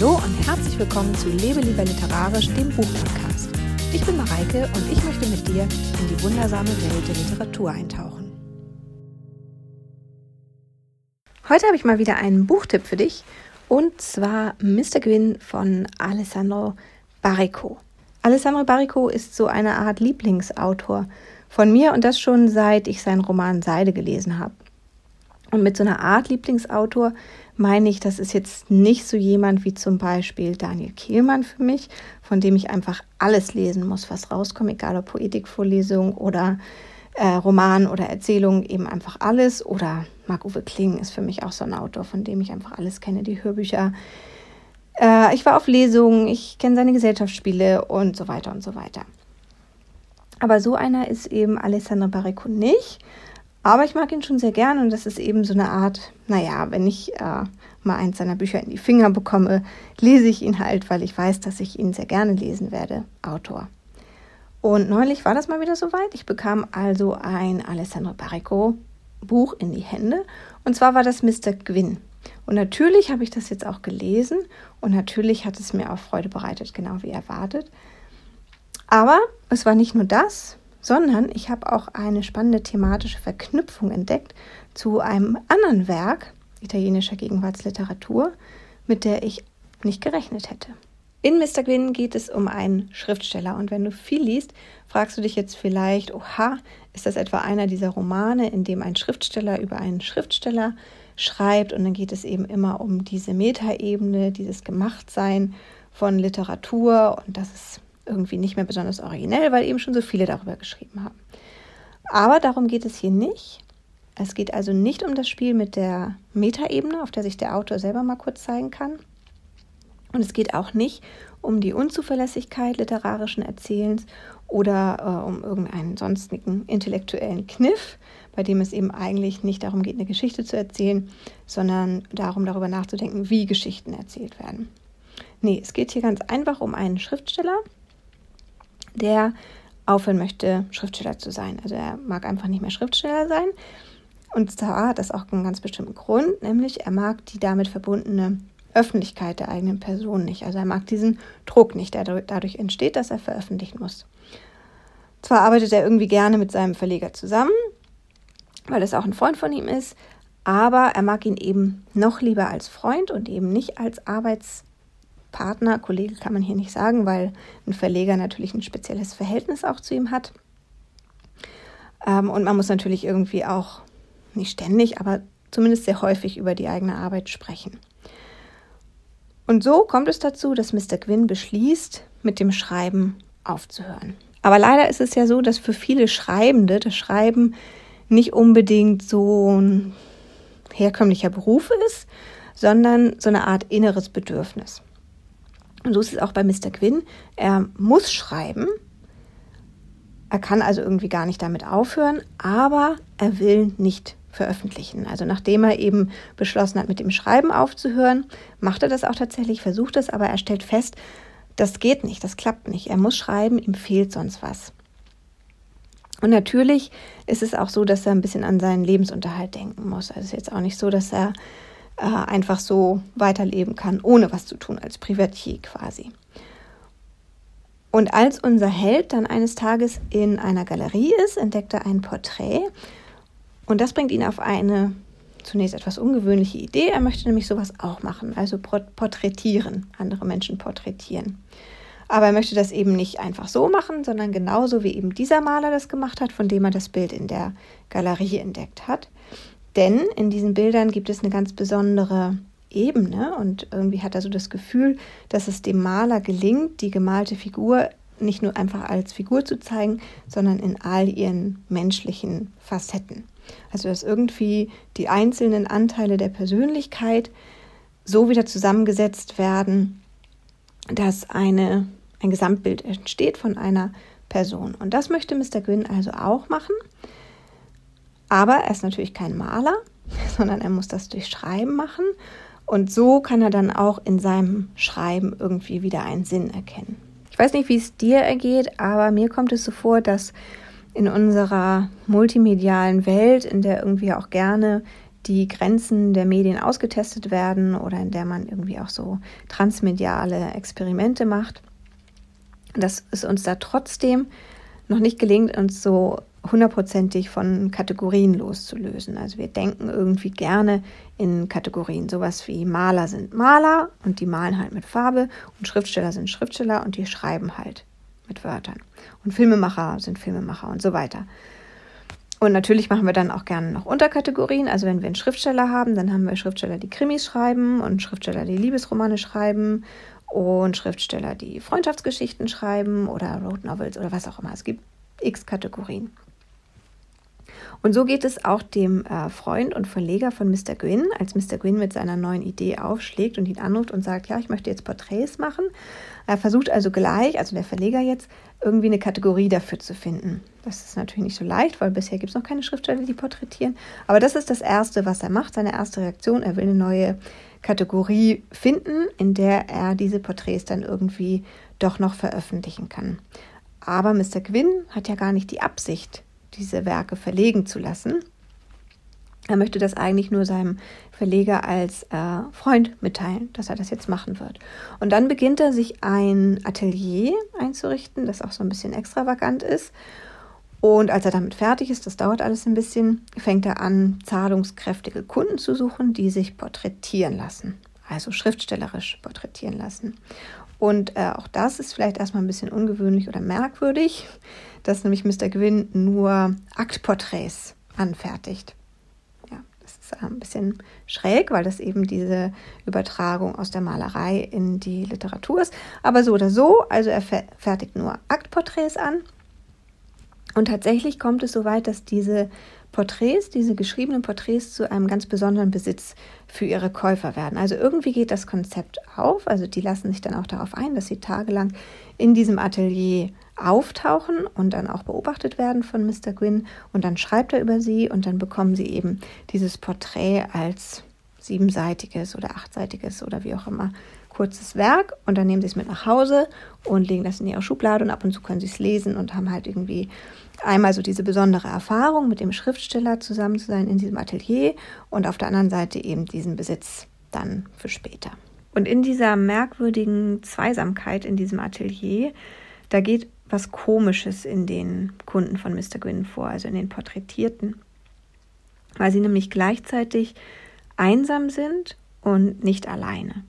Hallo und herzlich willkommen zu Lebe lieber literarisch, dem Buchpodcast. Ich bin Mareike und ich möchte mit dir in die wundersame Welt der Literatur eintauchen. Heute habe ich mal wieder einen Buchtipp für dich und zwar Mr. Gwyn von Alessandro Barrico. Alessandro Barrico ist so eine Art Lieblingsautor von mir und das schon seit ich seinen Roman Seide gelesen habe. Und mit so einer Art Lieblingsautor meine ich, das ist jetzt nicht so jemand wie zum Beispiel Daniel Kehlmann für mich, von dem ich einfach alles lesen muss, was rauskommt, egal ob Poetikvorlesung oder äh, Roman oder Erzählung, eben einfach alles. Oder Marc-Uwe Kling ist für mich auch so ein Autor, von dem ich einfach alles kenne, die Hörbücher. Äh, ich war auf Lesungen, ich kenne seine Gesellschaftsspiele und so weiter und so weiter. Aber so einer ist eben Alessandro Barreco nicht. Aber ich mag ihn schon sehr gern und das ist eben so eine Art, naja, wenn ich äh, mal eins seiner Bücher in die Finger bekomme, lese ich ihn halt, weil ich weiß, dass ich ihn sehr gerne lesen werde, Autor. Und neulich war das mal wieder soweit. Ich bekam also ein Alessandro Barrico Buch in die Hände und zwar war das Mr. Gwyn. Und natürlich habe ich das jetzt auch gelesen und natürlich hat es mir auch Freude bereitet, genau wie erwartet. Aber es war nicht nur das, sondern ich habe auch eine spannende thematische Verknüpfung entdeckt zu einem anderen Werk italienischer Gegenwartsliteratur, mit der ich nicht gerechnet hätte. In Mr. Gwyn geht es um einen Schriftsteller und wenn du viel liest, fragst du dich jetzt vielleicht, oha, ist das etwa einer dieser Romane, in dem ein Schriftsteller über einen Schriftsteller schreibt und dann geht es eben immer um diese Metaebene, dieses Gemachtsein von Literatur und das ist irgendwie nicht mehr besonders originell, weil eben schon so viele darüber geschrieben haben. Aber darum geht es hier nicht. Es geht also nicht um das Spiel mit der Metaebene, auf der sich der Autor selber mal kurz zeigen kann. Und es geht auch nicht um die Unzuverlässigkeit literarischen Erzählens oder äh, um irgendeinen sonstigen intellektuellen Kniff, bei dem es eben eigentlich nicht darum geht, eine Geschichte zu erzählen, sondern darum, darüber nachzudenken, wie Geschichten erzählt werden. Nee, es geht hier ganz einfach um einen Schriftsteller, der aufhören möchte, Schriftsteller zu sein. Also er mag einfach nicht mehr Schriftsteller sein. Und zwar hat das auch einen ganz bestimmten Grund, nämlich er mag die damit verbundene Öffentlichkeit der eigenen Person nicht. Also er mag diesen Druck nicht, der dadurch entsteht, dass er veröffentlichen muss. Zwar arbeitet er irgendwie gerne mit seinem Verleger zusammen, weil es auch ein Freund von ihm ist, aber er mag ihn eben noch lieber als Freund und eben nicht als Arbeits Partner, Kollege kann man hier nicht sagen, weil ein Verleger natürlich ein spezielles Verhältnis auch zu ihm hat. Ähm, und man muss natürlich irgendwie auch, nicht ständig, aber zumindest sehr häufig über die eigene Arbeit sprechen. Und so kommt es dazu, dass Mr. Gwyn beschließt, mit dem Schreiben aufzuhören. Aber leider ist es ja so, dass für viele Schreibende das Schreiben nicht unbedingt so ein herkömmlicher Beruf ist, sondern so eine Art inneres Bedürfnis. Und so ist es auch bei Mr. Quinn. Er muss schreiben. Er kann also irgendwie gar nicht damit aufhören, aber er will nicht veröffentlichen. Also nachdem er eben beschlossen hat, mit dem Schreiben aufzuhören, macht er das auch tatsächlich, versucht es, aber er stellt fest, das geht nicht, das klappt nicht. Er muss schreiben, ihm fehlt sonst was. Und natürlich ist es auch so, dass er ein bisschen an seinen Lebensunterhalt denken muss. Also es ist jetzt auch nicht so, dass er äh, einfach so weiterleben kann, ohne was zu tun, als Privatier quasi. Und als unser Held dann eines Tages in einer Galerie ist, entdeckt er ein Porträt und das bringt ihn auf eine zunächst etwas ungewöhnliche Idee. Er möchte nämlich sowas auch machen, also porträtieren, andere Menschen porträtieren. Aber er möchte das eben nicht einfach so machen, sondern genauso wie eben dieser Maler das gemacht hat, von dem er das Bild in der Galerie entdeckt hat. Denn in diesen Bildern gibt es eine ganz besondere Ebene und irgendwie hat er so das Gefühl, dass es dem Maler gelingt, die gemalte Figur nicht nur einfach als Figur zu zeigen, sondern in all ihren menschlichen Facetten. Also dass irgendwie die einzelnen Anteile der Persönlichkeit so wieder zusammengesetzt werden, dass eine, ein Gesamtbild entsteht von einer Person. Und das möchte Mr. Gwyn also auch machen. Aber er ist natürlich kein Maler, sondern er muss das durch Schreiben machen. Und so kann er dann auch in seinem Schreiben irgendwie wieder einen Sinn erkennen. Ich weiß nicht, wie es dir ergeht, aber mir kommt es so vor, dass in unserer multimedialen Welt, in der irgendwie auch gerne die Grenzen der Medien ausgetestet werden oder in der man irgendwie auch so transmediale Experimente macht, dass es uns da trotzdem noch nicht gelingt, uns so hundertprozentig von Kategorien loszulösen. Also wir denken irgendwie gerne in Kategorien. Sowas wie Maler sind Maler und die malen halt mit Farbe und Schriftsteller sind Schriftsteller und die schreiben halt mit Wörtern. Und Filmemacher sind Filmemacher und so weiter. Und natürlich machen wir dann auch gerne noch Unterkategorien. Also wenn wir einen Schriftsteller haben, dann haben wir Schriftsteller, die Krimis schreiben und Schriftsteller, die Liebesromane schreiben und Schriftsteller, die Freundschaftsgeschichten schreiben oder Road Novels oder was auch immer. Es gibt x Kategorien. Und so geht es auch dem äh, Freund und Verleger von Mr. Gwyn, als Mr. Gwyn mit seiner neuen Idee aufschlägt und ihn anruft und sagt, ja, ich möchte jetzt Porträts machen. Er versucht also gleich, also der Verleger jetzt, irgendwie eine Kategorie dafür zu finden. Das ist natürlich nicht so leicht, weil bisher gibt es noch keine Schriftsteller, die porträtieren. Aber das ist das Erste, was er macht, seine erste Reaktion. Er will eine neue Kategorie finden, in der er diese Porträts dann irgendwie doch noch veröffentlichen kann. Aber Mr. Gwyn hat ja gar nicht die Absicht, diese Werke verlegen zu lassen. Er möchte das eigentlich nur seinem Verleger als äh, Freund mitteilen, dass er das jetzt machen wird. Und dann beginnt er sich ein Atelier einzurichten, das auch so ein bisschen extravagant ist. Und als er damit fertig ist, das dauert alles ein bisschen, fängt er an, zahlungskräftige Kunden zu suchen, die sich porträtieren lassen, also schriftstellerisch porträtieren lassen. Und äh, auch das ist vielleicht erstmal ein bisschen ungewöhnlich oder merkwürdig, dass nämlich Mr. Gwyn nur Aktporträts anfertigt. Ja, das ist ein bisschen schräg, weil das eben diese Übertragung aus der Malerei in die Literatur ist. Aber so oder so, also er fertigt nur Aktporträts an. Und tatsächlich kommt es so weit, dass diese Porträts, diese geschriebenen Porträts zu einem ganz besonderen Besitz für ihre Käufer werden. Also irgendwie geht das Konzept auf. Also die lassen sich dann auch darauf ein, dass sie tagelang in diesem Atelier auftauchen und dann auch beobachtet werden von Mr. Gwyn und dann schreibt er über sie und dann bekommen sie eben dieses Porträt als siebenseitiges oder achtseitiges oder wie auch immer kurzes Werk und dann nehmen sie es mit nach Hause und legen das in ihre Schublade und ab und zu können sie es lesen und haben halt irgendwie einmal so diese besondere Erfahrung mit dem Schriftsteller zusammen zu sein in diesem Atelier und auf der anderen Seite eben diesen Besitz dann für später. Und in dieser merkwürdigen Zweisamkeit in diesem Atelier, da geht was Komisches in den Kunden von Mr. Gwynn vor, also in den Porträtierten, weil sie nämlich gleichzeitig einsam sind und nicht alleine.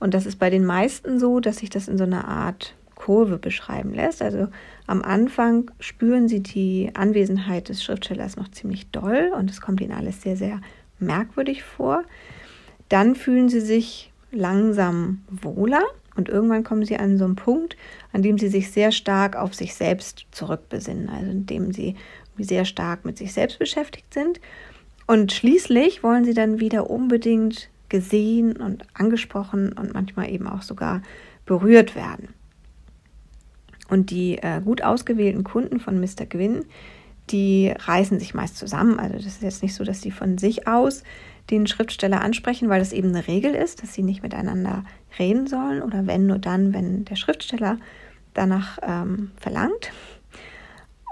Und das ist bei den meisten so, dass sich das in so einer Art Kurve beschreiben lässt. Also am Anfang spüren sie die Anwesenheit des Schriftstellers noch ziemlich doll und es kommt ihnen alles sehr, sehr merkwürdig vor. Dann fühlen sie sich langsam wohler und irgendwann kommen sie an so einen Punkt, an dem sie sich sehr stark auf sich selbst zurückbesinnen, also indem sie sehr stark mit sich selbst beschäftigt sind. Und schließlich wollen sie dann wieder unbedingt gesehen und angesprochen und manchmal eben auch sogar berührt werden. Und die äh, gut ausgewählten Kunden von Mr. Gwyn, die reißen sich meist zusammen. Also das ist jetzt nicht so, dass sie von sich aus den Schriftsteller ansprechen, weil das eben eine Regel ist, dass sie nicht miteinander reden sollen oder wenn nur dann, wenn der Schriftsteller danach ähm, verlangt.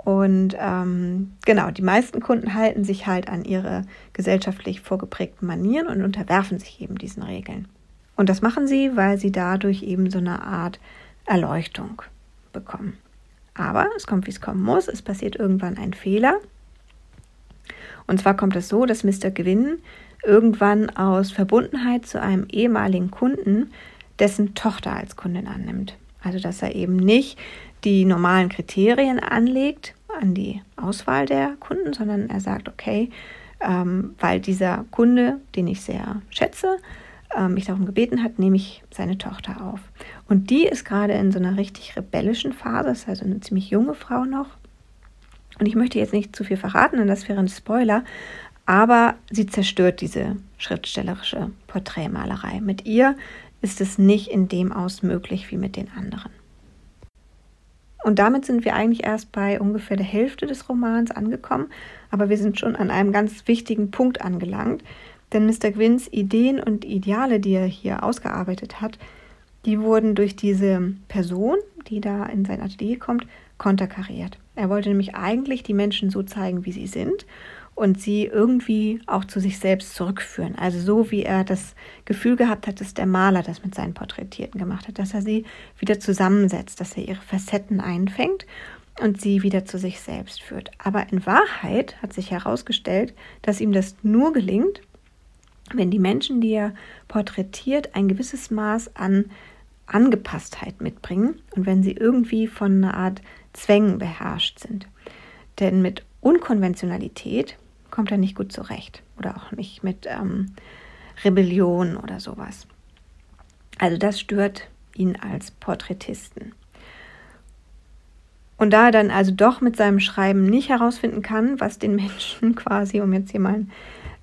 Und ähm, genau, die meisten Kunden halten sich halt an ihre gesellschaftlich vorgeprägten Manieren und unterwerfen sich eben diesen Regeln. Und das machen sie, weil sie dadurch eben so eine Art Erleuchtung bekommen. Aber es kommt, wie es kommen muss. Es passiert irgendwann ein Fehler. Und zwar kommt es so, dass Mr. Gewinn irgendwann aus Verbundenheit zu einem ehemaligen Kunden dessen Tochter als Kundin annimmt. Also dass er eben nicht die normalen Kriterien anlegt an die Auswahl der Kunden, sondern er sagt, okay, ähm, weil dieser Kunde, den ich sehr schätze, ähm, mich darum gebeten hat, nehme ich seine Tochter auf. Und die ist gerade in so einer richtig rebellischen Phase, ist also eine ziemlich junge Frau noch. Und ich möchte jetzt nicht zu viel verraten, denn das wäre ein Spoiler, aber sie zerstört diese schriftstellerische Porträtmalerei. Mit ihr ist es nicht in dem Aus möglich wie mit den anderen. Und damit sind wir eigentlich erst bei ungefähr der Hälfte des Romans angekommen, aber wir sind schon an einem ganz wichtigen Punkt angelangt, denn Mr. Gwynns Ideen und Ideale, die er hier ausgearbeitet hat, die wurden durch diese Person, die da in sein Atelier kommt, konterkariert. Er wollte nämlich eigentlich die Menschen so zeigen, wie sie sind und sie irgendwie auch zu sich selbst zurückführen. Also so wie er das Gefühl gehabt hat, dass der Maler das mit seinen Porträtierten gemacht hat, dass er sie wieder zusammensetzt, dass er ihre Facetten einfängt und sie wieder zu sich selbst führt. Aber in Wahrheit hat sich herausgestellt, dass ihm das nur gelingt, wenn die Menschen, die er porträtiert, ein gewisses Maß an Angepasstheit mitbringen und wenn sie irgendwie von einer Art Zwängen beherrscht sind. Denn mit Unkonventionalität kommt er nicht gut zurecht oder auch nicht mit ähm, Rebellion oder sowas. Also das stört ihn als Porträtisten. Und da er dann also doch mit seinem Schreiben nicht herausfinden kann, was den Menschen quasi, um jetzt hier mal ein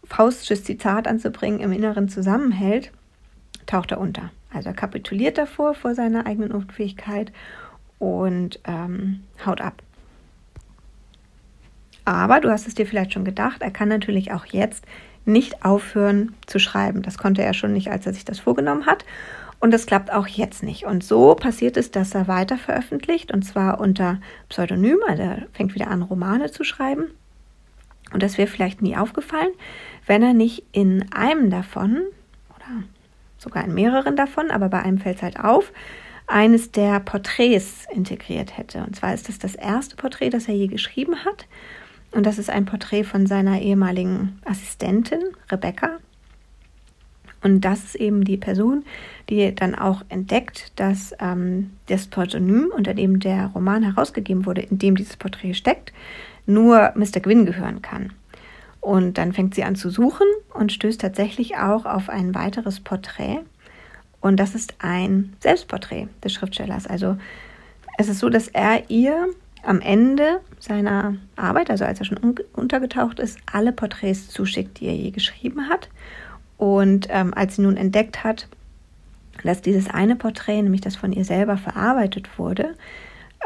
faustisches Zitat anzubringen, im Inneren zusammenhält, taucht er unter. Also er kapituliert davor, vor seiner eigenen Unfähigkeit und ähm, haut ab. Aber du hast es dir vielleicht schon gedacht, er kann natürlich auch jetzt nicht aufhören zu schreiben. Das konnte er schon nicht, als er sich das vorgenommen hat. Und das klappt auch jetzt nicht. Und so passiert es, dass er weiter veröffentlicht und zwar unter Pseudonym. Also er fängt wieder an, Romane zu schreiben. Und das wäre vielleicht nie aufgefallen, wenn er nicht in einem davon, oder sogar in mehreren davon, aber bei einem fällt es halt auf, eines der Porträts integriert hätte. Und zwar ist das das erste Porträt, das er je geschrieben hat. Und das ist ein Porträt von seiner ehemaligen Assistentin, Rebecca. Und das ist eben die Person, die dann auch entdeckt, dass ähm, das Pseudonym, unter dem der Roman herausgegeben wurde, in dem dieses Porträt steckt, nur Mr. Gwyn gehören kann. Und dann fängt sie an zu suchen und stößt tatsächlich auch auf ein weiteres Porträt. Und das ist ein Selbstporträt des Schriftstellers. Also es ist so, dass er ihr am Ende seiner Arbeit, also als er schon untergetaucht ist, alle Porträts zuschickt, die er je geschrieben hat. Und ähm, als sie nun entdeckt hat, dass dieses eine Porträt, nämlich das von ihr selber verarbeitet wurde,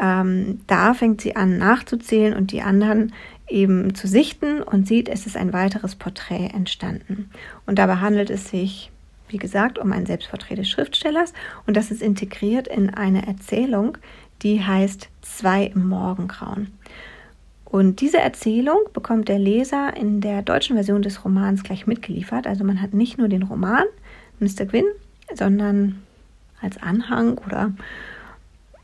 ähm, da fängt sie an nachzuzählen und die anderen eben zu sichten und sieht, es ist ein weiteres Porträt entstanden. Und dabei handelt es sich, wie gesagt, um ein Selbstporträt des Schriftstellers und das ist integriert in eine Erzählung, die heißt Zwei im Morgengrauen. Und diese Erzählung bekommt der Leser in der deutschen Version des Romans gleich mitgeliefert. Also man hat nicht nur den Roman Mr. Gwyn, sondern als Anhang oder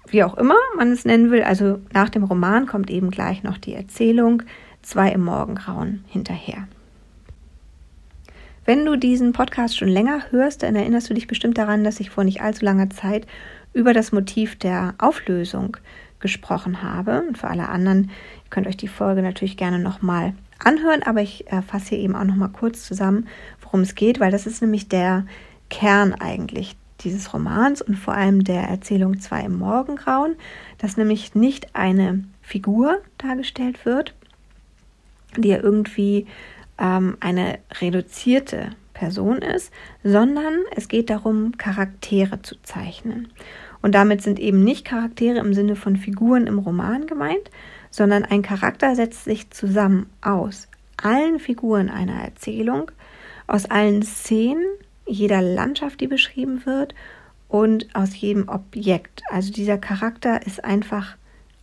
wie auch immer man es nennen will. Also nach dem Roman kommt eben gleich noch die Erzählung Zwei im Morgengrauen hinterher. Wenn du diesen Podcast schon länger hörst, dann erinnerst du dich bestimmt daran, dass ich vor nicht allzu langer Zeit über das Motiv der Auflösung gesprochen habe. Und für alle anderen, ihr könnt euch die Folge natürlich gerne nochmal anhören, aber ich äh, fasse hier eben auch nochmal kurz zusammen, worum es geht, weil das ist nämlich der Kern eigentlich dieses Romans und vor allem der Erzählung Zwei im Morgengrauen, dass nämlich nicht eine Figur dargestellt wird, die ja irgendwie ähm, eine reduzierte Person ist, sondern es geht darum, Charaktere zu zeichnen. Und damit sind eben nicht Charaktere im Sinne von Figuren im Roman gemeint, sondern ein Charakter setzt sich zusammen aus allen Figuren einer Erzählung, aus allen Szenen, jeder Landschaft, die beschrieben wird und aus jedem Objekt. Also dieser Charakter ist einfach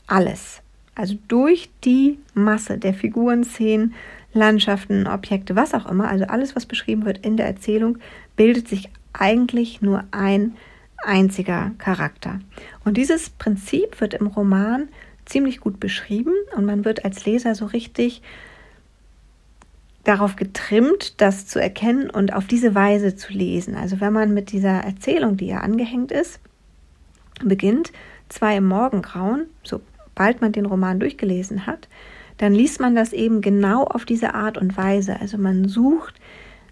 alles. Also durch die Masse der Figuren, Szenen, Landschaften, Objekte, was auch immer, also alles, was beschrieben wird in der Erzählung, bildet sich eigentlich nur ein einziger Charakter. Und dieses Prinzip wird im Roman ziemlich gut beschrieben und man wird als Leser so richtig darauf getrimmt, das zu erkennen und auf diese Weise zu lesen. Also wenn man mit dieser Erzählung, die ja angehängt ist, beginnt, zwei im Morgengrauen, sobald man den Roman durchgelesen hat, dann liest man das eben genau auf diese Art und Weise. Also man sucht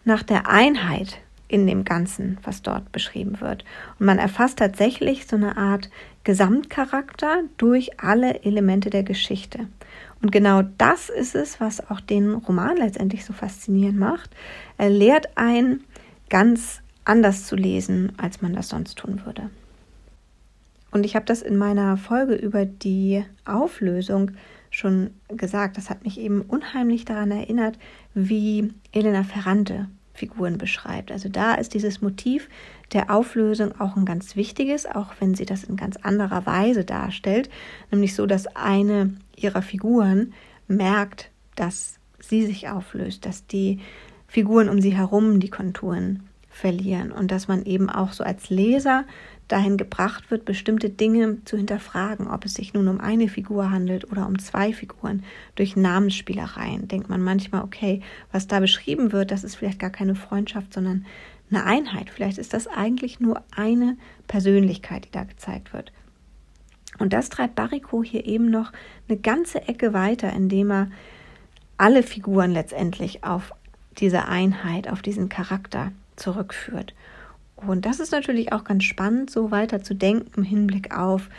nach der Einheit in dem Ganzen, was dort beschrieben wird. Und man erfasst tatsächlich so eine Art Gesamtcharakter durch alle Elemente der Geschichte. Und genau das ist es, was auch den Roman letztendlich so faszinierend macht. Er lehrt ein, ganz anders zu lesen, als man das sonst tun würde. Und ich habe das in meiner Folge über die Auflösung schon gesagt. Das hat mich eben unheimlich daran erinnert, wie Elena Ferrante Figuren beschreibt. Also da ist dieses Motiv der Auflösung auch ein ganz wichtiges, auch wenn sie das in ganz anderer Weise darstellt, nämlich so, dass eine ihrer Figuren merkt, dass sie sich auflöst, dass die Figuren um sie herum die Konturen verlieren und dass man eben auch so als Leser dahin gebracht wird, bestimmte Dinge zu hinterfragen, ob es sich nun um eine Figur handelt oder um zwei Figuren. Durch Namensspielereien denkt man manchmal, okay, was da beschrieben wird, das ist vielleicht gar keine Freundschaft, sondern eine Einheit. Vielleicht ist das eigentlich nur eine Persönlichkeit, die da gezeigt wird. Und das treibt Bariko hier eben noch eine ganze Ecke weiter, indem er alle Figuren letztendlich auf diese Einheit, auf diesen Charakter zurückführt. Und das ist natürlich auch ganz spannend, so weiter zu denken im Hinblick auf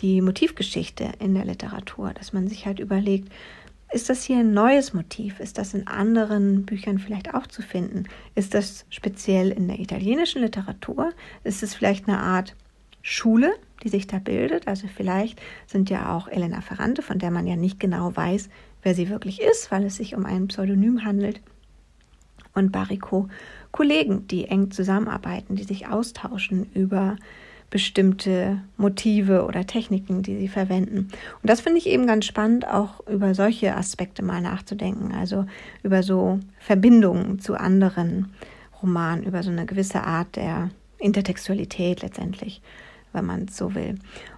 die Motivgeschichte in der Literatur, dass man sich halt überlegt, ist das hier ein neues Motiv? Ist das in anderen Büchern vielleicht auch zu finden? Ist das speziell in der italienischen Literatur? Ist es vielleicht eine Art Schule, die sich da bildet? Also vielleicht sind ja auch Elena Ferrante, von der man ja nicht genau weiß, wer sie wirklich ist, weil es sich um ein Pseudonym handelt, und Bariko Kollegen, die eng zusammenarbeiten, die sich austauschen über bestimmte Motive oder Techniken, die sie verwenden. Und das finde ich eben ganz spannend, auch über solche Aspekte mal nachzudenken, also über so Verbindungen zu anderen Romanen, über so eine gewisse Art der Intertextualität letztendlich, wenn man es so will.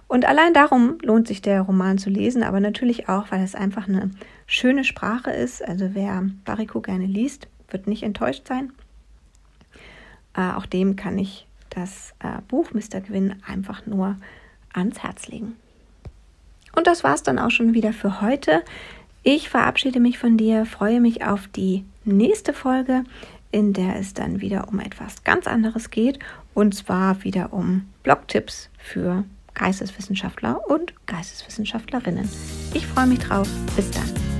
Und allein darum lohnt sich der Roman zu lesen, aber natürlich auch, weil es einfach eine schöne Sprache ist. Also wer Bariko gerne liest, wird nicht enttäuscht sein. Äh, auch dem kann ich das äh, Buch Mr. Gwyn einfach nur ans Herz legen. Und das war es dann auch schon wieder für heute. Ich verabschiede mich von dir, freue mich auf die nächste Folge, in der es dann wieder um etwas ganz anderes geht und zwar wieder um Blogtipps für Geisteswissenschaftler und Geisteswissenschaftlerinnen. Ich freue mich drauf. Bis dann.